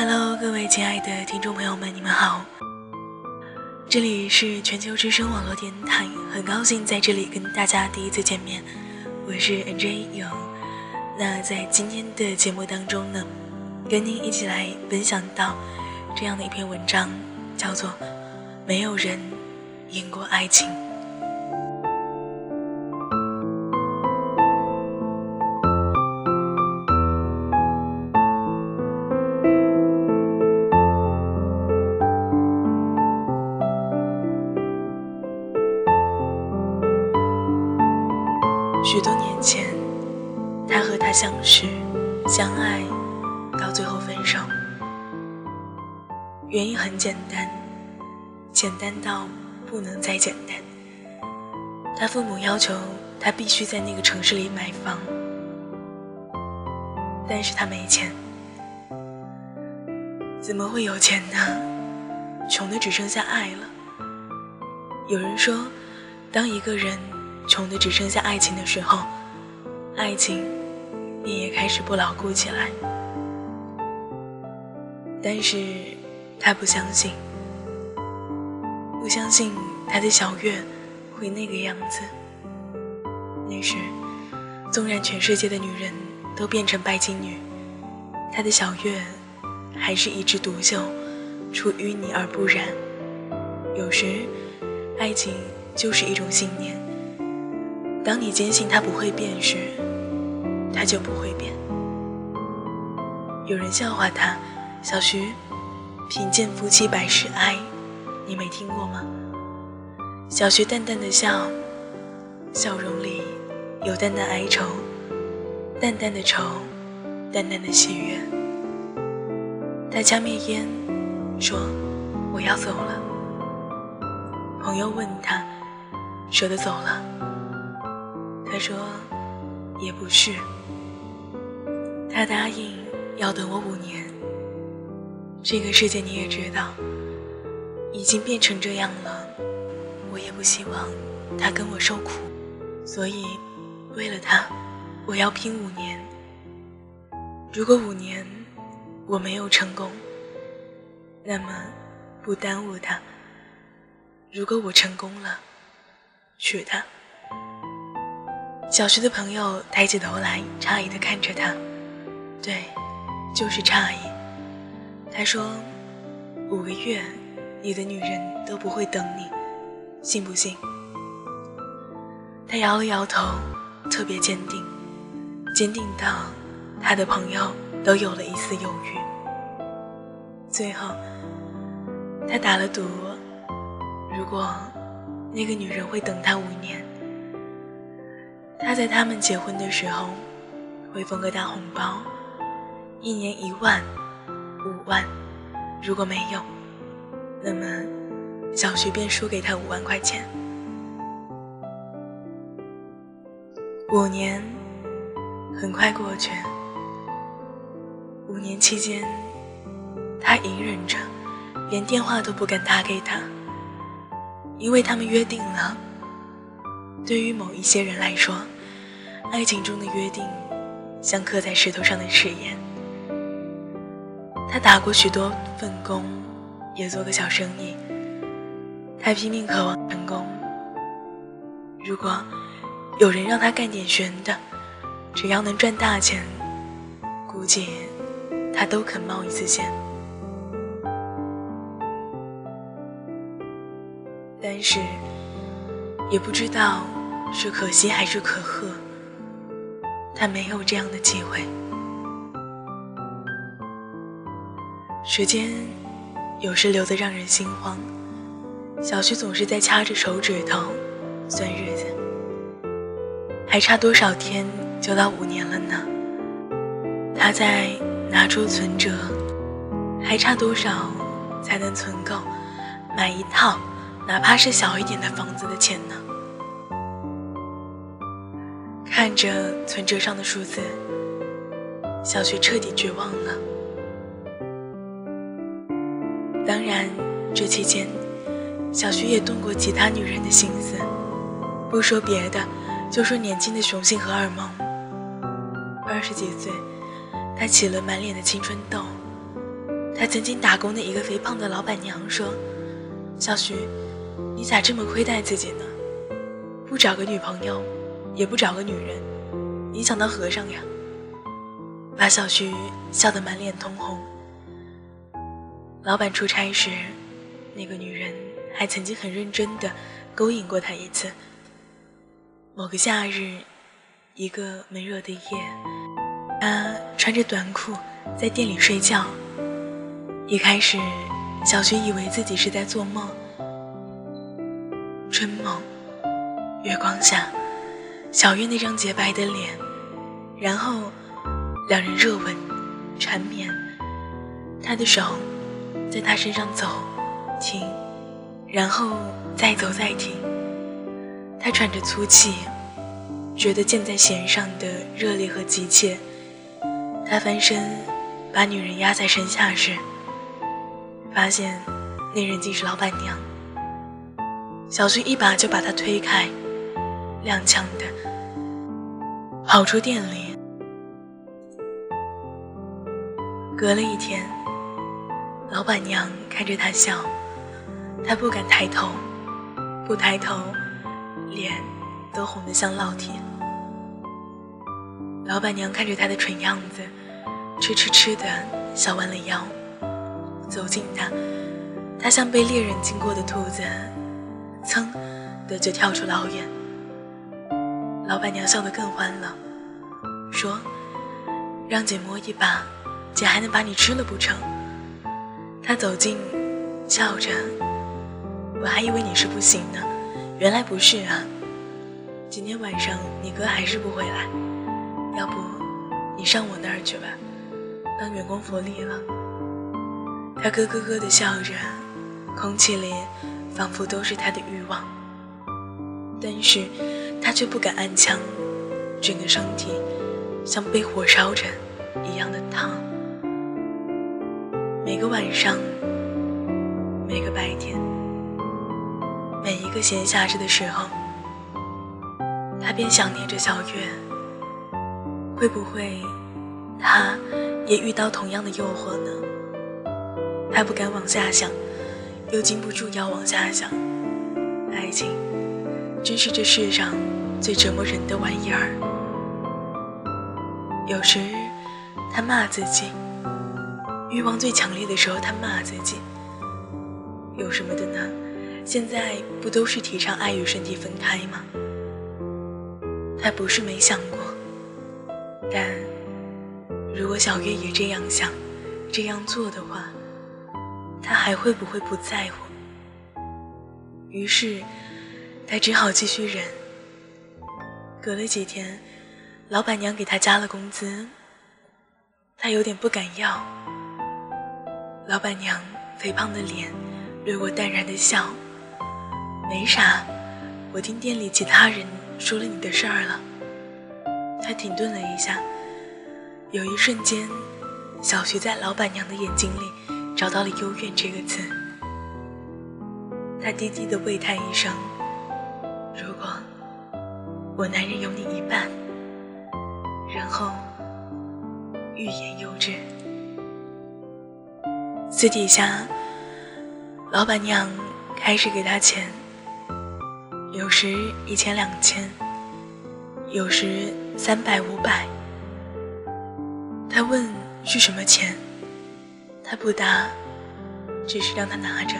Hello，各位亲爱的听众朋友们，你们好。这里是全球之声网络电台，很高兴在这里跟大家第一次见面，我是 NJ 勇。那在今天的节目当中呢，跟您一起来分享到这样的一篇文章，叫做《没有人赢过爱情》。许多年前，他和她相识、相爱，到最后分手。原因很简单，简单到不能再简单。他父母要求他必须在那个城市里买房，但是他没钱。怎么会有钱呢？穷的只剩下爱了。有人说，当一个人……穷的只剩下爱情的时候，爱情便也开始不牢固起来。但是他不相信，不相信他的小月会那个样子。那时，纵然全世界的女人都变成拜金女，他的小月还是一枝独秀，出淤泥而不染。有时，爱情就是一种信念。当你坚信他不会变时，他就不会变。有人笑话他，小徐，贫贱夫妻百事哀，你没听过吗？小徐淡淡的笑，笑容里有淡淡哀愁，淡淡的愁，淡淡的喜悦。他掐灭烟，说：“我要走了。”朋友问他：“舍得走了？”他说：“也不是。”他答应要等我五年。这个世界你也知道，已经变成这样了，我也不希望他跟我受苦，所以为了他，我要拼五年。如果五年我没有成功，那么不耽误他；如果我成功了，娶她。小徐的朋友抬起头来，诧异地看着他。对，就是诧异。他说：“五个月，你的女人都不会等你，信不信？”他摇了摇头，特别坚定，坚定到他的朋友都有了一丝犹豫。最后，他打了赌，如果那个女人会等他五年。他在他们结婚的时候会封个大红包，一年一万、五万，如果没有，那么小徐便输给他五万块钱。五年很快过去，五年期间，他隐忍着，连电话都不敢打给他，因为他们约定了。对于某一些人来说，爱情中的约定像刻在石头上的誓言。他打过许多份工，也做个小生意。他拼命渴望成功。如果有人让他干点悬的，只要能赚大钱，估计他都肯冒一次险。但是，也不知道。是可惜还是可贺？他没有这样的机会。时间有时留得让人心慌。小徐总是在掐着手指头算日子，还差多少天就到五年了呢？他在拿出存折，还差多少才能存够买一套哪怕是小一点的房子的钱呢？看着存折上的数字，小徐彻底绝望了。当然，这期间，小徐也动过其他女人的心思。不说别的，就说年轻的雄性荷尔蒙。二十几岁，他起了满脸的青春痘，他曾经打工的一个肥胖的老板娘说：“小徐，你咋这么亏待自己呢？不找个女朋友，也不找个女人，你想当和尚呀？”把小徐笑得满脸通红。老板出差时，那个女人还曾经很认真地勾引过他一次。某个夏日，一个闷热的夜，他穿着短裤在店里睡觉。一开始，小徐以为自己是在做梦。春梦，月光下，小月那张洁白的脸，然后两人热吻，缠绵，他的手。在他身上走，停，然后再走再停。他喘着粗气，觉得箭在弦上的热烈和急切。他翻身，把女人压在身下时，发现那人竟是老板娘。小旭一把就把她推开，踉跄的跑出店里。隔了一天。老板娘看着他笑，他不敢抬头，不抬头，脸都红得像烙铁。老板娘看着他的蠢样子，痴痴痴的笑弯了腰，走近他，他像被猎人经过的兔子，噌的就跳出老远。老板娘笑得更欢了，说：“让姐摸一把，姐还能把你吃了不成？”她走近，笑着，我还以为你是不行呢，原来不是啊。今天晚上你哥还是不回来，要不你上我那儿去吧，当员工福利了。他咯咯咯地笑着，空气里仿佛都是他的欲望，但是他却不敢按枪，整个身体像被火烧着一样的烫。每个晚上，每个白天，每一个闲暇着的时候，他便想念着小月。会不会，他也遇到同样的诱惑呢？他不敢往下想，又禁不住要往下想。爱情，真是这世上最折磨人的玩意儿。有时，他骂自己。欲望最强烈的时候，他骂自己：“有什么的呢？现在不都是提倡爱与身体分开吗？”他不是没想过，但如果小月也这样想、这样做的话，他还会不会不在乎？于是，他只好继续忍。隔了几天，老板娘给他加了工资，他有点不敢要。老板娘肥胖的脸掠过淡然的笑，没啥，我听店里其他人说了你的事儿了。他停顿了一下，有一瞬间，小徐在老板娘的眼睛里找到了“幽怨”这个词。他低低的喟叹一声：“如果我男人有你一半。”然后欲言又止。私底下，老板娘开始给他钱，有时一千两千，有时三百五百。他问是什么钱，他不答，只是让他拿着。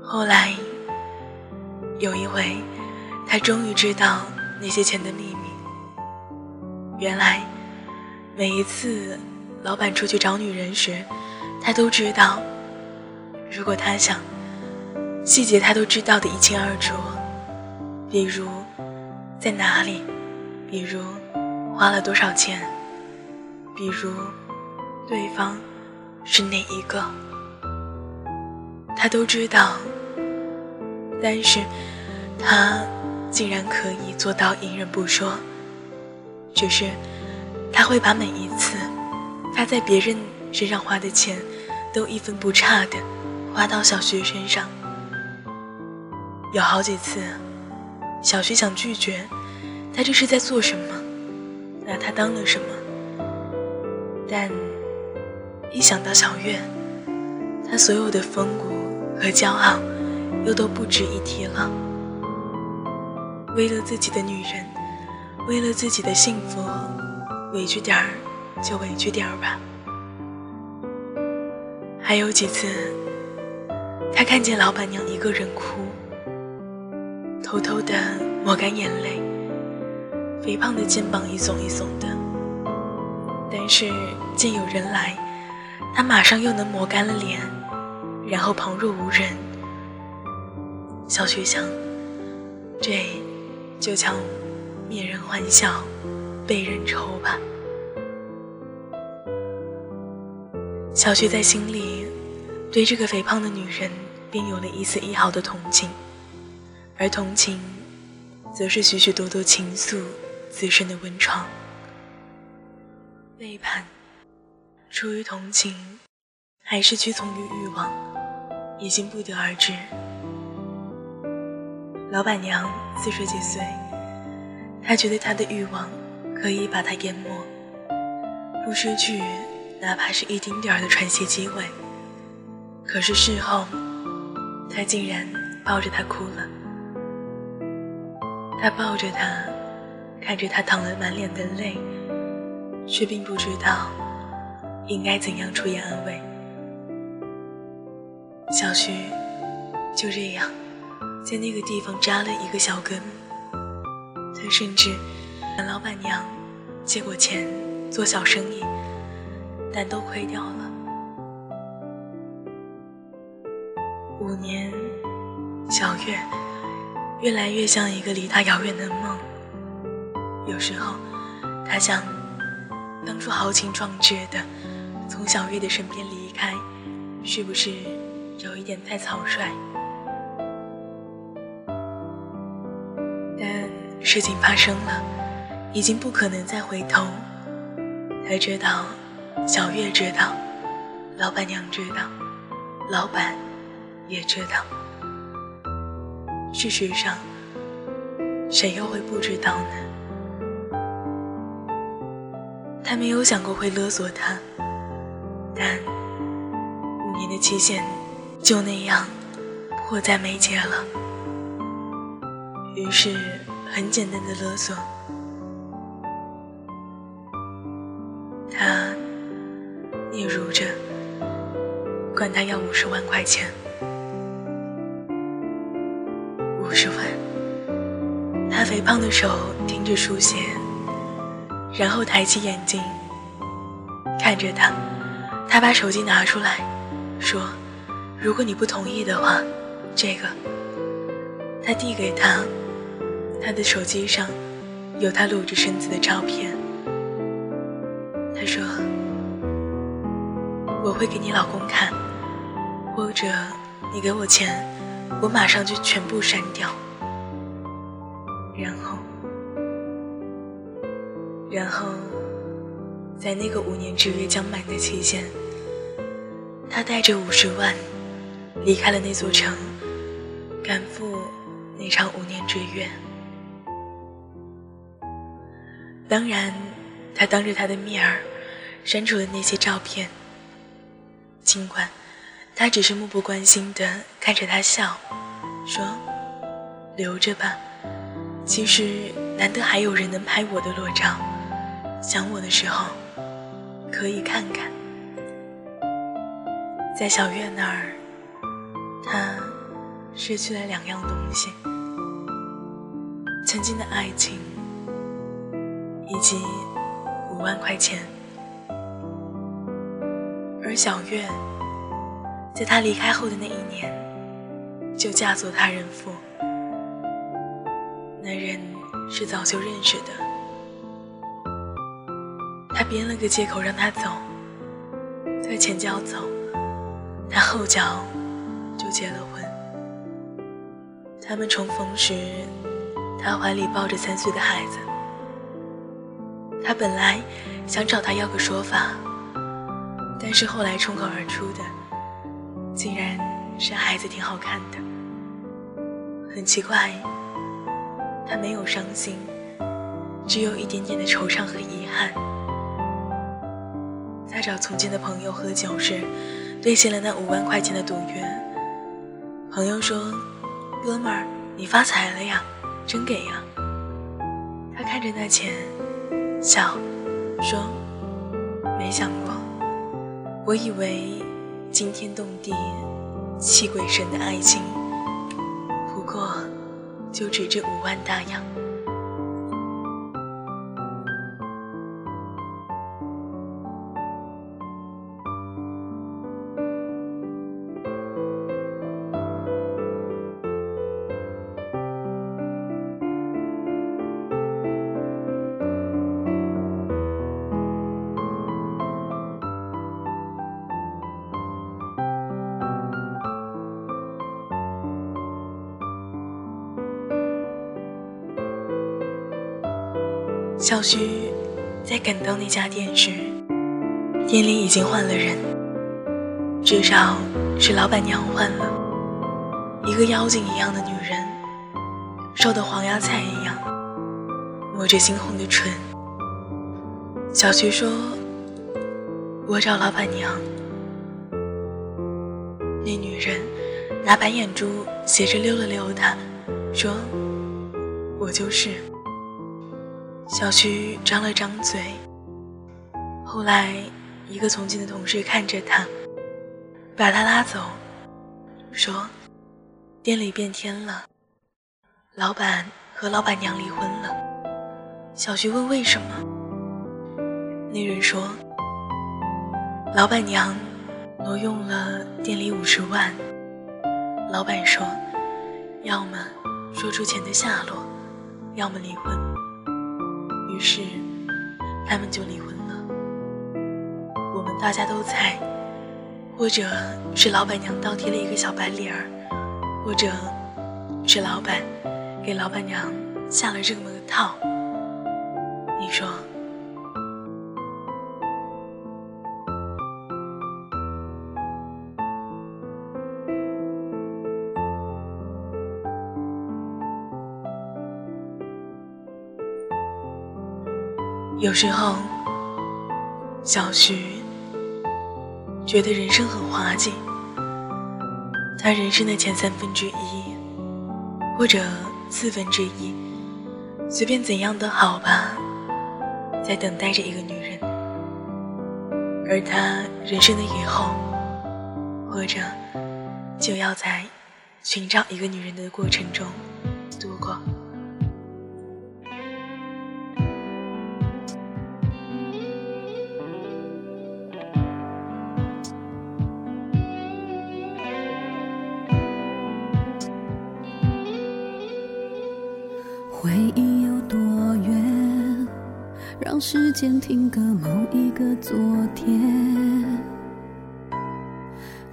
后来有一回，他终于知道那些钱的秘密。原来每一次。老板出去找女人时，他都知道。如果他想，细节他都知道的一清二楚。比如在哪里，比如花了多少钱，比如对方是哪一个，他都知道。但是，他竟然可以做到隐忍不说。只是，他会把每一次。他在别人身上花的钱，都一分不差的花到小徐身上。有好几次，小徐想拒绝，他这是在做什么？拿他当了什么？但一想到小月，他所有的风骨和骄傲又都不值一提了。为了自己的女人，为了自己的幸福，委屈点儿就委屈点儿吧。还有几次，他看见老板娘一个人哭，偷偷的抹干眼泪，肥胖的肩膀一耸一耸的。但是见有人来，他马上又能抹干了脸，然后旁若无人。小雪想，这就叫面人欢笑，背人愁吧。小徐在心里对这个肥胖的女人便有了一丝一毫的同情，而同情，则是许许多多情愫滋生的温床。背叛，出于同情，还是屈从于欲望，已经不得而知。老板娘四十几岁，她觉得她的欲望可以把她淹没，不失去。哪怕是一丁点儿的喘息机会，可是事后，他竟然抱着她哭了。他抱着她，看着她淌了满脸的泪，却并不知道应该怎样出言安慰。小徐就这样在那个地方扎了一个小根。他甚至跟老板娘借过钱做小生意。但都亏掉了。五年，小月越来越像一个离他遥远的梦。有时候，他想，当初豪情壮志的从小月的身边离开，是不是有一点太草率？事情发生了，已经不可能再回头。他知道。小月知道，老板娘知道，老板也知道。事实上，谁又会不知道呢？他没有想过会勒索他，但五年的期限就那样迫在眉睫了。于是，很简单的勒索，他。嗫嚅着，管他要五十万块钱。五十万。他肥胖的手停止书写，然后抬起眼睛看着他。他把手机拿出来，说：“如果你不同意的话，这个。”他递给他，他的手机上有他露着身子的照片。他说。我会给你老公看，或者你给我钱，我马上就全部删掉。然后，然后，在那个五年之约将满的期限，他带着五十万离开了那座城，赶赴那场五年之约。当然，他当着他的面儿删除了那些照片。尽管他只是漠不关心地看着他笑，说：“留着吧，其实难得还有人能拍我的裸照，想我的时候可以看看。”在小月那儿，他失去了两样东西：曾经的爱情以及五万块钱。而小月，在他离开后的那一年，就嫁作他人妇。那人是早就认识的，他编了个借口让他走，他前脚走，他后脚就结了婚。他们重逢时，他怀里抱着三岁的孩子。他本来想找他要个说法。但是后来冲口而出的，竟然是孩子挺好看的。很奇怪，他没有伤心，只有一点点的惆怅和遗憾。他找从前的朋友喝酒时，兑现了那五万块钱的赌约。朋友说：“哥们儿，你发财了呀，真给呀。”他看着那钱，笑，说：“没想过，我以为惊天动地、泣鬼神的爱情，不过就值这五万大洋。”小徐在赶到那家店时，店里已经换了人，至少是老板娘换了，一个妖精一样的女人，瘦得黄芽菜一样，抹着猩红的唇。小徐说：“我找老板娘。”那女人拿白眼珠斜着溜了溜他，说：“我就是。”小徐张了张嘴。后来，一个从前的同事看着他，把他拉走，说：“店里变天了，老板和老板娘离婚了。”小徐问：“为什么？”那人说：“老板娘挪用了店里五十万。老板说，要么说出钱的下落，要么离婚。”于是，他们就离婚了。我们大家都猜，或者是老板娘倒贴了一个小白脸儿，或者是老板给老板娘下了这么个套。有时候，小徐觉得人生很滑稽。他人生的前三分之一，或者四分之一，随便怎样都好吧，在等待着一个女人；而他人生的以后，或者就要在寻找一个女人的过程中度过。时间停格某一个昨天，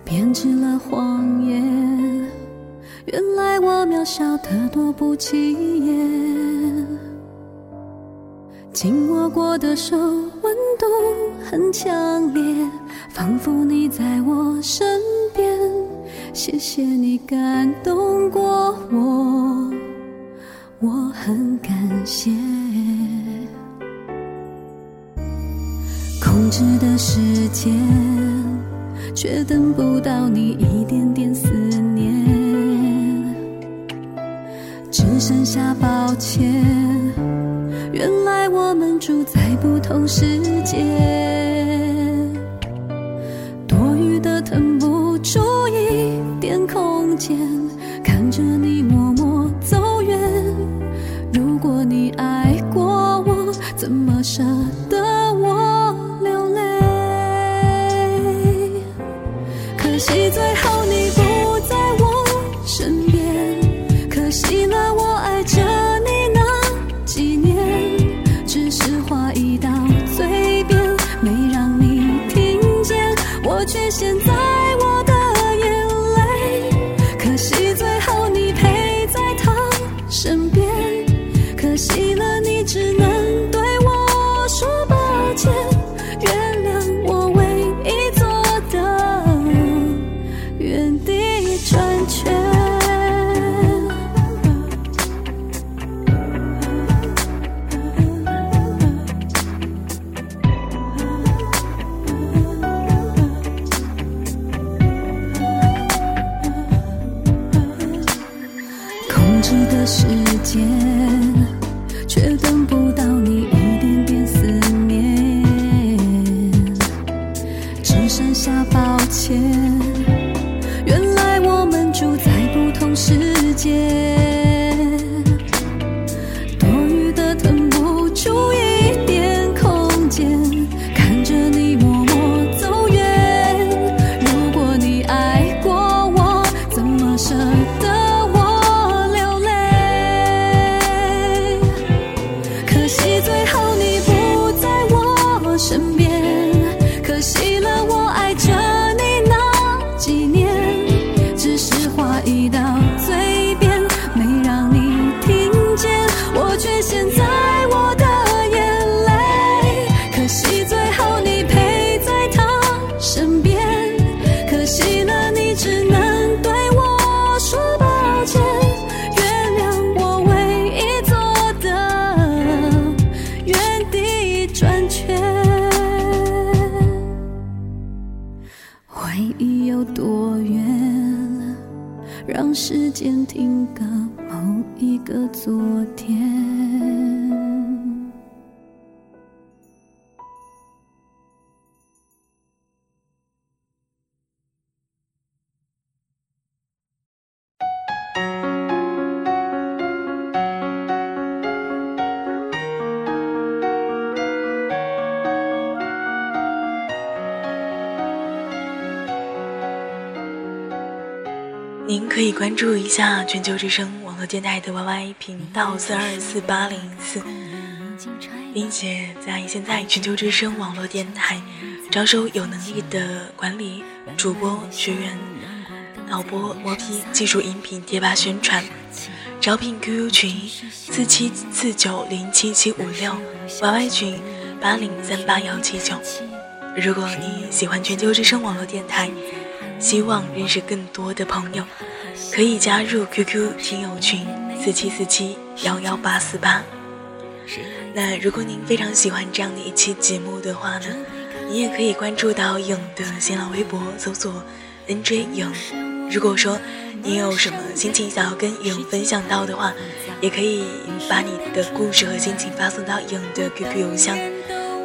编织了谎言。原来我渺小的多不起眼，紧握过的手温度很强烈，仿佛你在我身边。谢谢你感动过我。我很感谢，控制的时间，却等不到你一点点思念，只剩下抱歉。原来我们住在不同世界，多余的腾不出一点空间，看着你默默走远。如果你爱过我，怎么舍身边。可惜了，有多远？让时间停格，某一个昨天。关注一下全球之声网络电台的 YY 频道四二四八零四，并且在现在全球之声网络电台招收有能力的管理主播学员、导播、磨皮、技术、音频、贴吧宣传，招聘 QQ 群四七四九零七七五六，YY 群八零三八幺七九。如果你喜欢全球之声网络电台。希望认识更多的朋友，可以加入 QQ 听友群四七四七幺幺八四八。那如果您非常喜欢这样的一期节目的话呢，你也可以关注到影的新浪微博，搜索 NJ 影。如果说你有什么心情想要跟影分享到的话，也可以把你的故事和心情发送到影的 QQ 邮箱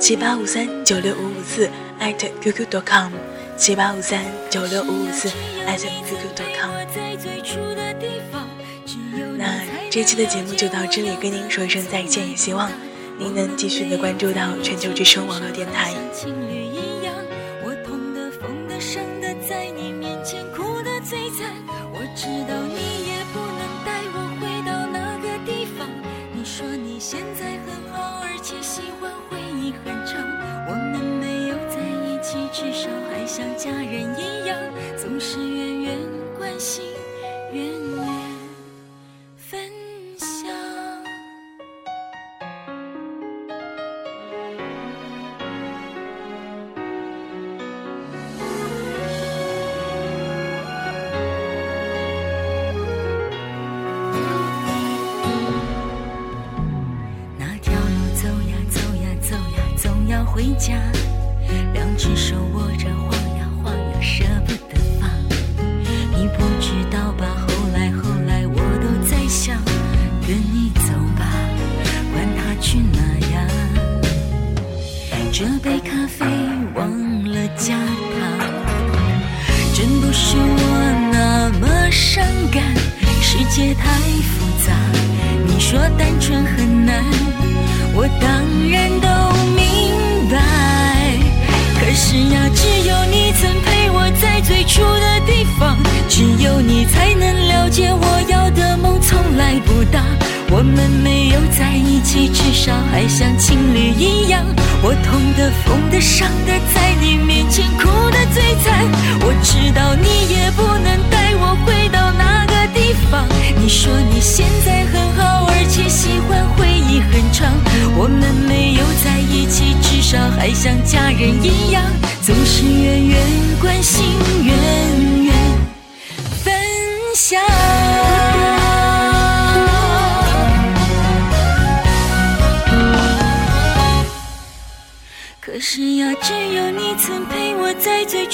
七八五三九六五五四艾特 @QQ.com。七八五三九六五五四艾特 QQ.com。这期的节目就到这里，跟您说一声再见，也希望您能继续的关注到全球之声网络电台。回有在一起，至少还像情侣一样。我痛的、疯的、伤的，在你面前哭的最惨。我知道你也不能带我回到那个地方。你说你现在很好，而且喜欢回忆很长。我们没有在一起，至少还像家人一样，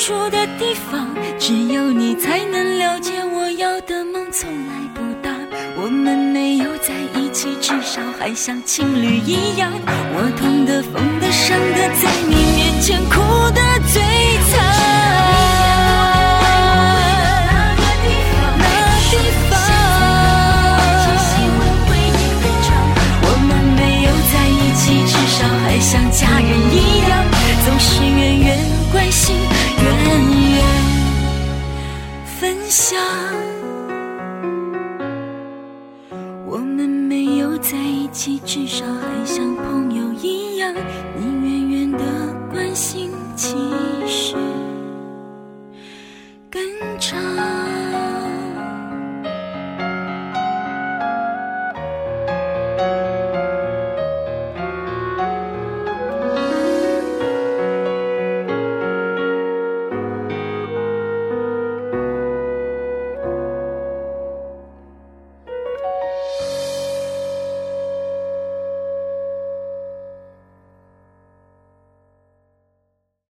住的地方，只有你才能了解我要的梦从来不大，我们没有在一。起，至少还像情侣一样。我痛的、疯的、伤的，在你面前哭的最